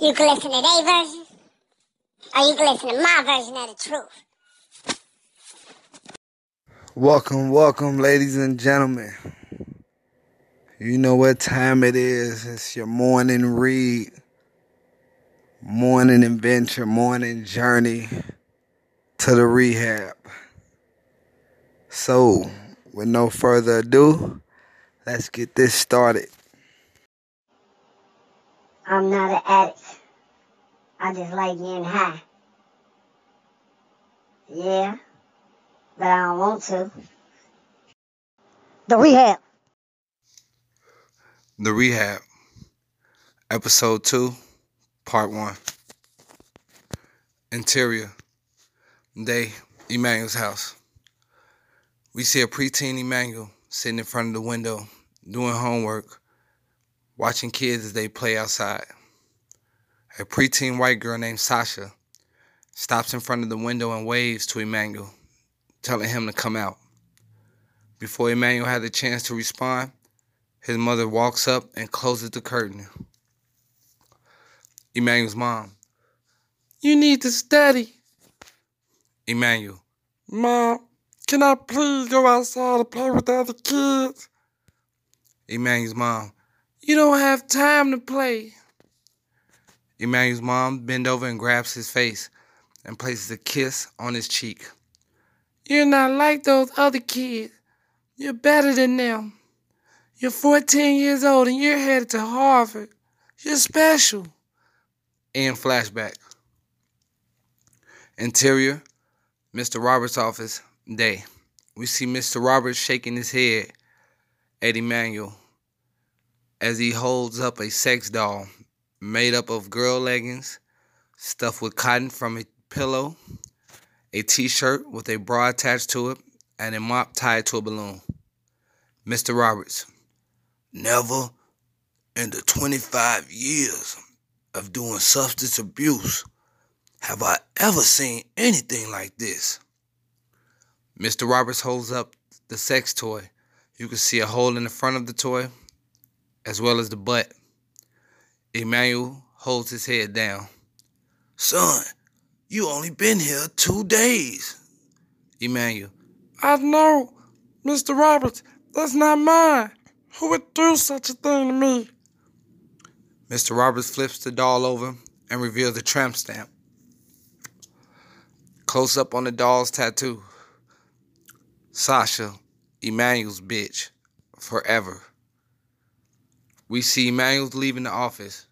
You can listen to their version, or you can listen to my version of the truth. Welcome, welcome, ladies and gentlemen. You know what time it is. It's your morning read, morning adventure, morning journey to the rehab. So, with no further ado, let's get this started. I'm not an addict. I just like getting high. Yeah, but I don't want to. The rehab. The Rehab, Episode 2, Part 1. Interior, day, Emmanuel's house. We see a preteen Emmanuel sitting in front of the window, doing homework, watching kids as they play outside. A preteen white girl named Sasha stops in front of the window and waves to Emmanuel, telling him to come out. Before Emmanuel had the chance to respond, his mother walks up and closes the curtain. Emmanuel's mom. You need to study. Emmanuel. Mom, can I please go outside and play with the other kids? Emmanuel's mom. You don't have time to play. Emmanuel's mom bends over and grabs his face and places a kiss on his cheek. You're not like those other kids. You're better than them. You're 14 years old and you're headed to Harvard. You're special. And flashback. Interior, Mr. Roberts' office, day. We see Mr. Roberts shaking his head at Emmanuel as he holds up a sex doll made up of girl leggings stuffed with cotton from a pillow, a t shirt with a bra attached to it, and a mop tied to a balloon. Mr. Roberts. Never in the 25 years of doing substance abuse have I ever seen anything like this. Mr. Roberts holds up the sex toy. You can see a hole in the front of the toy as well as the butt. Emmanuel holds his head down. Son, you only been here two days. Emmanuel. I know, Mr. Roberts. That's not mine. Who would do such a thing to me? Mr. Roberts flips the doll over and reveals the tramp stamp. Close up on the doll's tattoo. Sasha, Emmanuel's bitch, forever. We see Emmanuel's leaving the office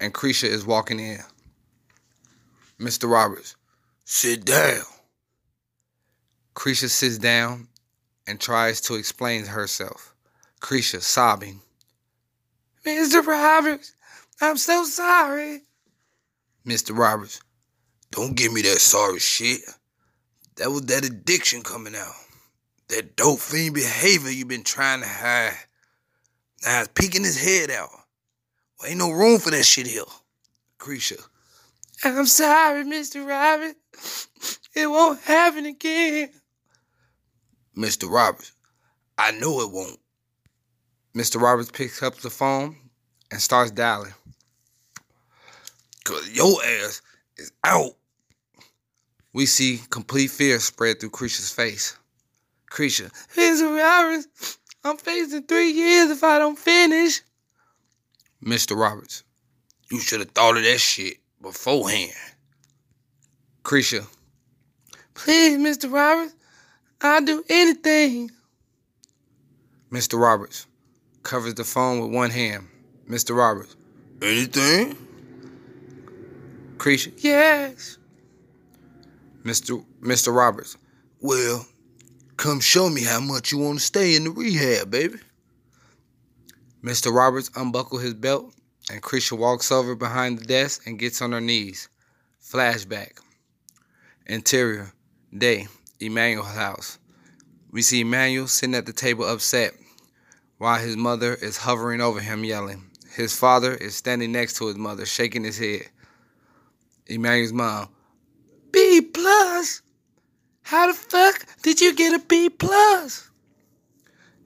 and Creisha is walking in. Mr. Roberts, sit down. Creisha sits down and tries to explain herself. Creisha sobbing. Mr. Roberts, I'm so sorry. Mr. Roberts, don't give me that sorry shit. That was that addiction coming out. That dope fiend behavior you've been trying to hide. Now it's peeking his head out. Well, ain't no room for that shit here. Creisha. I'm sorry, Mr. Roberts. It won't happen again. Mr. Roberts, I know it won't. Mr. Roberts picks up the phone and starts dialing. Cause your ass is out. We see complete fear spread through Creisha's face. Creisha, Mr. Roberts, I'm facing three years if I don't finish. Mr. Roberts, you should have thought of that shit beforehand. Creisha, please, Mr. Roberts, I'll do anything. Mr. Roberts covers the phone with one hand. Mr. Roberts, anything? Creisha, yes. Mr. Mr. Roberts, well, come show me how much you want to stay in the rehab, baby. Mr. Roberts unbuckled his belt, and Creisha walks over behind the desk and gets on her knees. Flashback. Interior, day, Emmanuel's house. We see Emmanuel sitting at the table upset, while his mother is hovering over him yelling. His father is standing next to his mother, shaking his head. Emmanuel's mom, B plus? How the fuck did you get a B plus?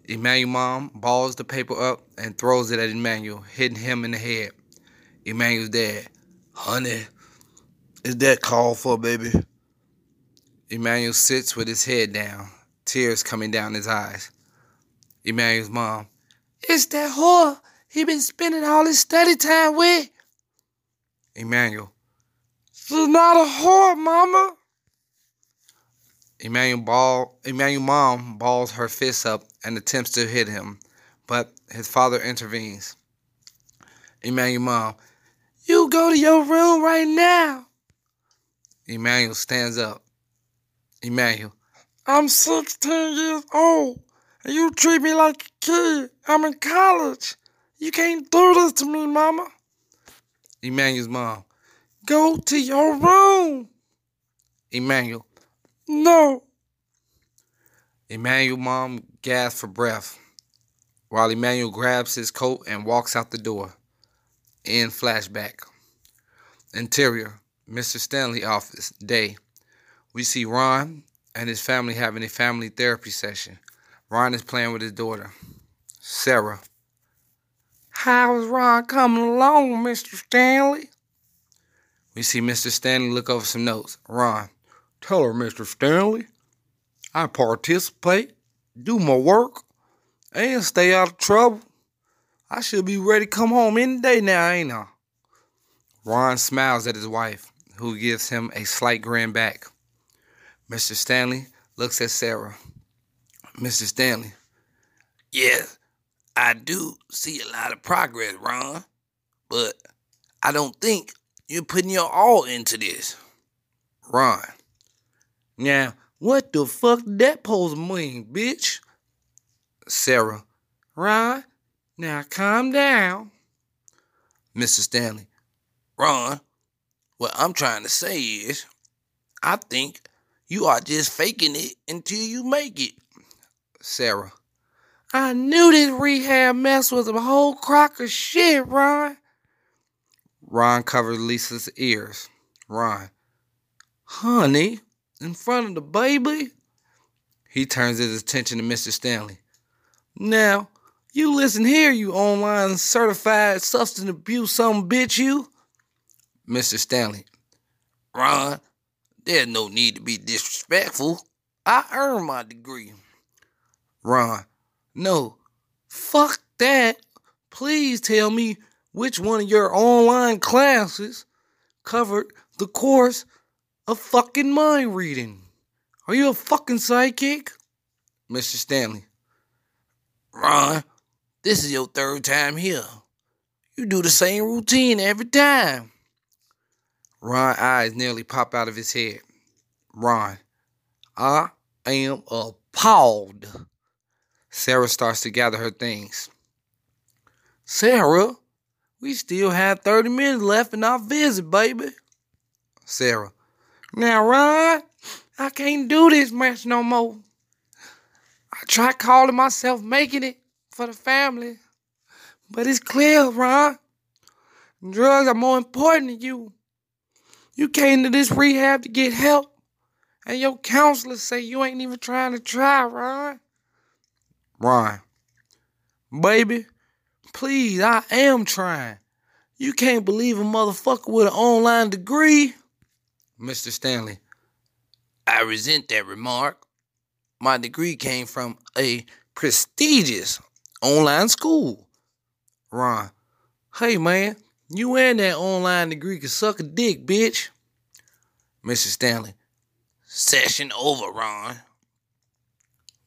Emmanuel's mom balls the paper up and throws it at Emmanuel, hitting him in the head. Emmanuel's dad, Honey, is that called for, baby? Emmanuel sits with his head down, tears coming down his eyes. Emmanuel's mom, It's that whore he been spending all his study time with. Emmanuel, She's not a whore, mama. Emmanuel ball Emmanuel mom balls her fists up and attempts to hit him, but his father intervenes. Emmanuel mom, you go to your room right now. Emmanuel stands up. Emmanuel, I'm 16 years old, and you treat me like a kid. I'm in college. You can't do this to me, mama. Emmanuel's mom, go to your room. Emmanuel, no. Emmanuel mom gasps for breath while Emmanuel grabs his coat and walks out the door. In flashback. Interior, Mr. Stanley office, day. We see Ron and his family having a family therapy session. Ron is playing with his daughter, Sarah. How's Ron coming along, Mr. Stanley? We see Mr. Stanley look over some notes. Ron, tell her, Mr. Stanley, I participate, do my work, and stay out of trouble. I should be ready to come home any day now, ain't I? Ron smiles at his wife, who gives him a slight grin back. Mr. Stanley looks at Sarah. Mr. Stanley, yes, I do see a lot of progress, Ron, but I don't think you're putting your all into this. Ron, now, what the fuck that pose mean, bitch? Sarah, Ron, now calm down. Mr. Stanley, Ron, what I'm trying to say is, I think you are just faking it until you make it. Sarah, I knew this rehab mess was a whole crock of shit, Ron. Ron covered Lisa's ears. Ron, honey, in front of the baby? He turns his attention to Mr. Stanley. Now, you listen here, you online certified substance abuse some bitch you. Mr. Stanley. Ron, there's no need to be disrespectful. I earned my degree. Ron. No. Fuck that. Please tell me which one of your online classes covered the course of fucking mind reading. Are you a fucking psychic? Mr. Stanley. Ron, this is your third time here. You do the same routine every time. Ron's eyes nearly pop out of his head. Ron, I am appalled. Sarah starts to gather her things. Sarah, we still have 30 minutes left in our visit, baby. Sarah, now, Ron, I can't do this mess no more. I try calling myself making it for the family. But it's clear, Ron. Drugs are more important than you. You came to this rehab to get help. And your counselors say you ain't even trying to try, Ron. Ron. Baby, please, I am trying. You can't believe a motherfucker with an online degree. Mr. Stanley. I resent that remark. My degree came from a prestigious online school. Ron, hey man, you and that online degree can suck a dick, bitch. Mrs. Stanley, session over, Ron.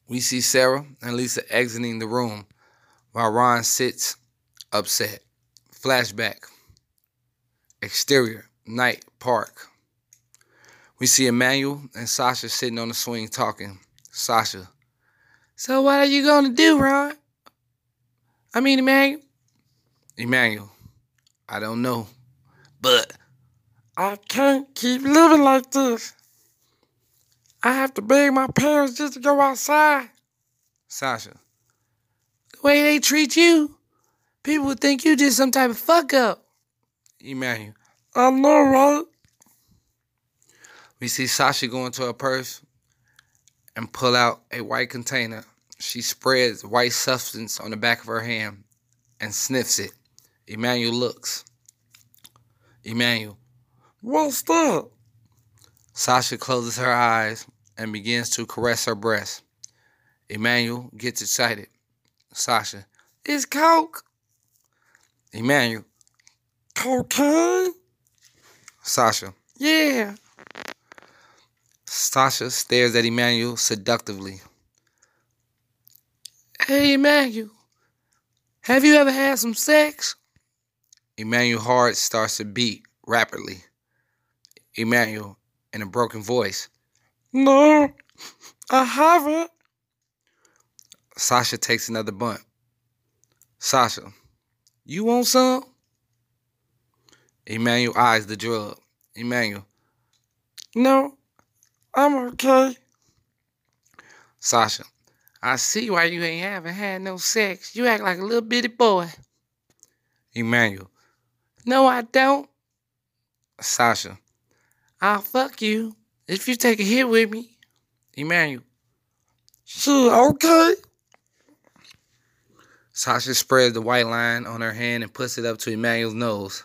We see Sarah and Lisa exiting the room while Ron sits upset. Flashback. Exterior, night, park. We see Emmanuel and Sasha sitting on the swing talking. Sasha, so what are you gonna do, Ron? I mean, Emmanuel. Emmanuel, I don't know, but I can't keep living like this. I have to beg my parents just to go outside. Sasha, the way they treat you, people would think you did some type of fuck up. Emmanuel, I know, right? We see Sasha go into her purse and pull out a white container. She spreads white substance on the back of her hand and sniffs it. Emmanuel looks. Emmanuel, what's that? Sasha closes her eyes and begins to caress her breast. Emmanuel gets excited. Sasha, it's Coke. Emmanuel, cocaine? Sasha, yeah. Sasha stares at Emmanuel seductively. Hey, Emmanuel, have you ever had some sex? Emmanuel's heart starts to beat rapidly. Emmanuel, in a broken voice, No, I haven't. Sasha takes another bunt. Sasha, you want some? Emmanuel eyes the drug. Emmanuel, no, I'm okay. Sasha, I see why you ain't haven't had no sex. You act like a little bitty boy. Emmanuel, no, I don't. Sasha, I'll fuck you if you take a hit with me. Emmanuel, sure, okay. Sasha spreads the white line on her hand and puts it up to Emmanuel's nose.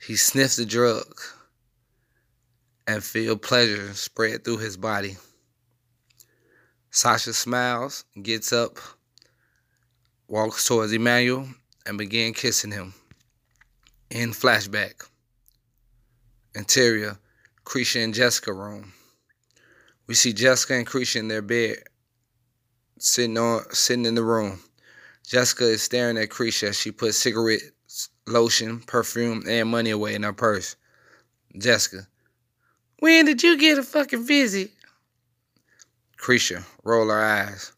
He sniffs the drug and feel pleasure spread through his body. Sasha smiles, gets up, walks towards Emmanuel, and begins kissing him. In flashback. Interior, Cretia and Jessica room. We see Jessica and Cretia in their bed, sitting on sitting in the room. Jessica is staring at Cretia as she puts cigarettes, lotion, perfume, and money away in her purse. Jessica, when did you get a fucking visit? Cretia, roll her eyes.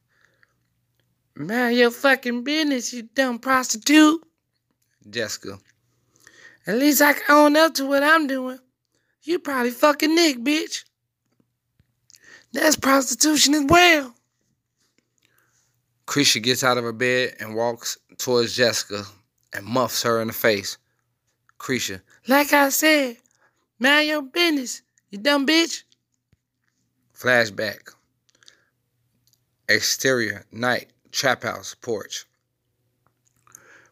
Mind your fucking business, you dumb prostitute. Jessica. At least I can own up to what I'm doing. You probably fucking Nick, bitch. That's prostitution as well. Cretia gets out of her bed and walks towards Jessica and muffs her in the face. Cretia. Like I said, mind your business, you dumb bitch. Flashback. Exterior, night, trap house, porch.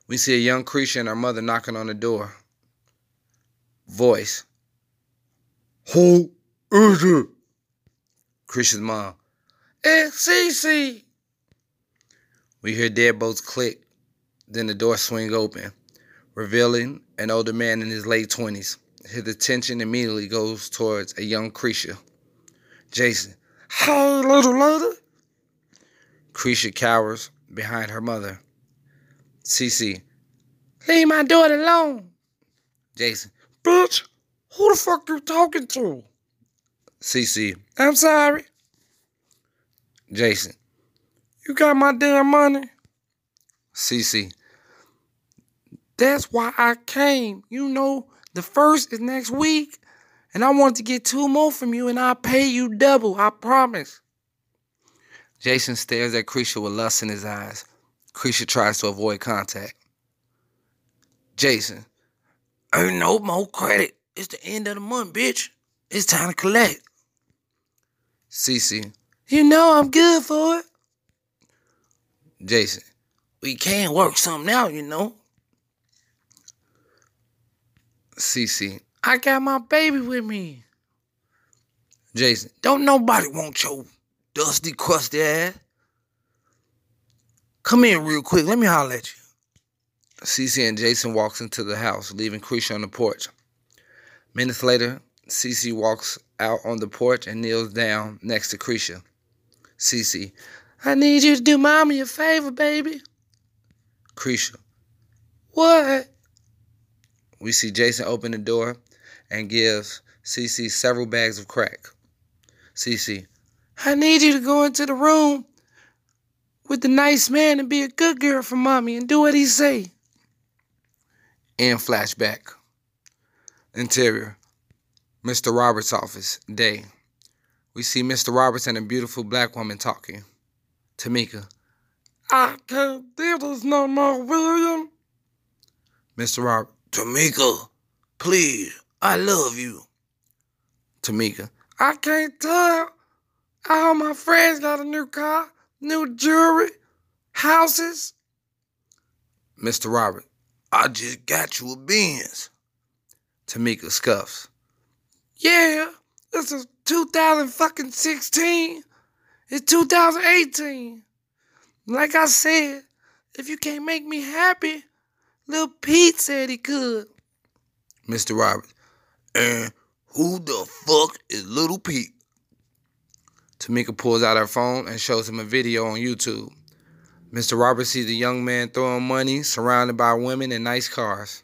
We see a young Cretia and her mother knocking on the door. Voice. Who is it? Cretia's mom. It's Cece. We hear deadbolts click, then the door swing open, revealing an older man in his late 20s. His attention immediately goes towards a young Cretia. Jason. Hey, little lady. Cretia cowers behind her mother. Cece. Leave my daughter alone. Jason. Bitch, who the fuck you talking to? Cece. I'm sorry. Jason. You got my damn money? Cece. That's why I came. You know, the first is next week. And I want to get two more from you, and I'll pay you double. I promise. Jason stares at Cretia with lust in his eyes. Cretia tries to avoid contact. Jason, ain't no more credit. It's the end of the month, bitch. It's time to collect. Cece, you know I'm good for it. Jason, we can work something out, you know. Cece, I got my baby with me. Jason, don't nobody want your dusty, crusty ass. Come in real quick. Let me holler at you. Cece and Jason walks into the house, leaving Cretia on the porch. Minutes later, Cece walks out on the porch and kneels down next to Cretia. Cece, I need you to do mommy a favor, baby. Cretia, what? We see Jason open the door and gives Cece several bags of crack. Cece, I need you to go into the room with the nice man and be a good girl for mommy and do what he say. In flashback. Interior. Mr. Roberts' office. Day. We see Mr. Roberts and a beautiful black woman talking. Tamika. I can't do this no more, William. Mr. Robert. Tamika, please, I love you. Tamika. I can't tell. All my friends got a new car, new jewelry, houses. Mr. Robert, I just got you a Benz. Tamika scuffs. Yeah, this is 2016. It's 2018. Like I said, if you can't make me happy, Lil Pete said he could. Mr. Roberts. And who the fuck is Little Pete? Tamika pulls out her phone and shows him a video on YouTube. Mr. Roberts sees a young man throwing money surrounded by women and nice cars.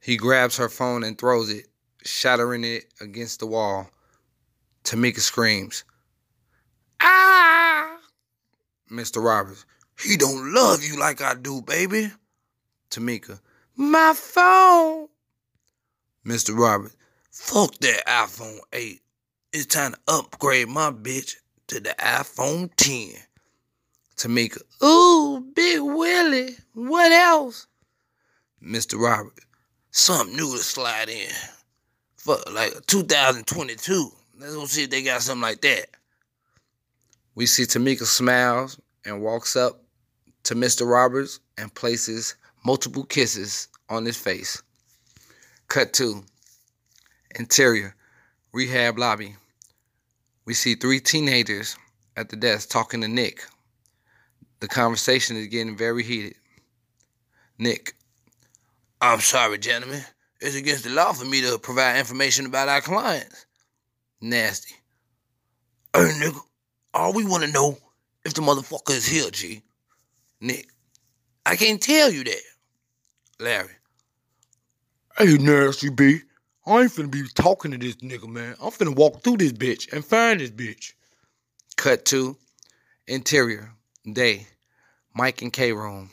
He grabs her phone and throws it, shattering it against the wall. Tamika screams, Ah! Mr. Roberts, he don't love you like I do, baby. Tamika, my phone. Mr. Roberts, fuck that iPhone 8. It's time to upgrade my bitch to the iPhone 10. Tamika, ooh, Big Willie, what else? Mr. Roberts, something new to slide in. Fuck, like 2022. Let's go see if they got something like that. We see Tamika smiles and walks up to Mr. Roberts and places multiple kisses on his face. Cut to Interior. Rehab lobby. We see three teenagers at the desk talking to Nick. The conversation is getting very heated. Nick. I'm sorry, gentlemen. It's against the law for me to provide information about our clients. Nasty. Hey, nigga. All we want to know if the motherfucker is here, G. Nick. I can't tell you that. Larry. Hey, Nasty B. I ain't finna be talking to this nigga, man. I'm finna walk through this bitch and find this bitch. Cut to interior. Day. Mike and K room.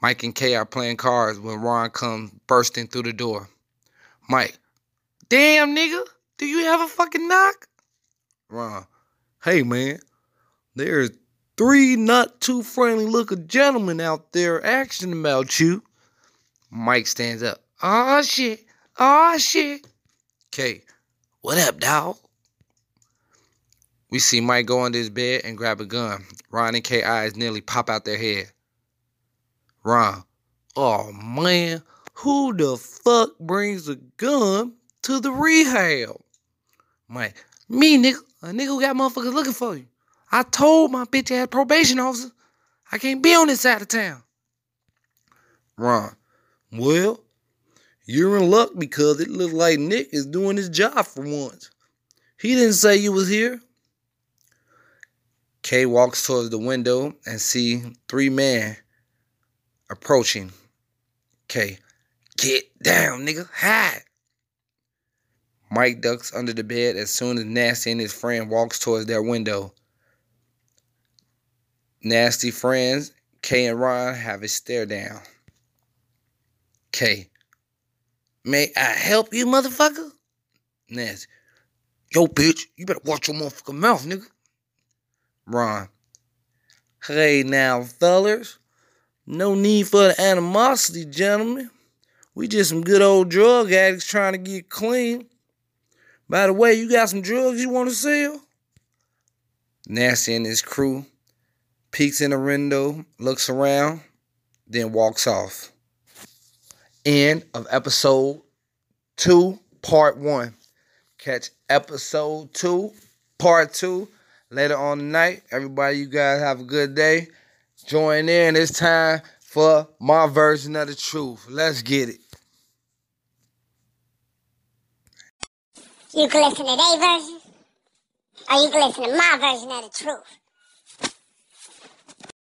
Mike and K are playing cards when Ron comes bursting through the door. Mike. Damn, nigga. Do you have a fucking knock? Ron. Hey, man. There's three not too friendly looking gentlemen out there asking about you. Mike stands up. Oh shit. Oh shit. K, what up, dog? We see Mike go under his bed and grab a gun. Ron and K eyes nearly pop out their head. Ron, oh man, who the fuck brings a gun to the rehab? Mike, me nigga, a nigga who got motherfuckers looking for you. I told my bitch ass probation officer I can't be on this side of town. Ron, well, you're in luck because it looks like Nick is doing his job for once. He didn't say you was here. Kay walks towards the window and see three men approaching. Kay, get down, nigga, hide. Mike ducks under the bed as soon as Nasty and his friend walks towards their window. Nasty friends, Kay and Ron have a stare down. K. May I help you, motherfucker? Nasty. Yo, bitch, you better watch your motherfucking mouth, nigga. Ron. Hey now, fellers. No need for the animosity, gentlemen. We just some good old drug addicts trying to get clean. By the way, you got some drugs you want to sell? Nasty and his crew peeks in the window, looks around, then walks off. End of episode two, part one. Catch episode two, part two later on tonight. Everybody, you guys have a good day. Join in. It's time for my version of the truth. Let's get it. You can listen to their version, or you can listen to my version of the truth.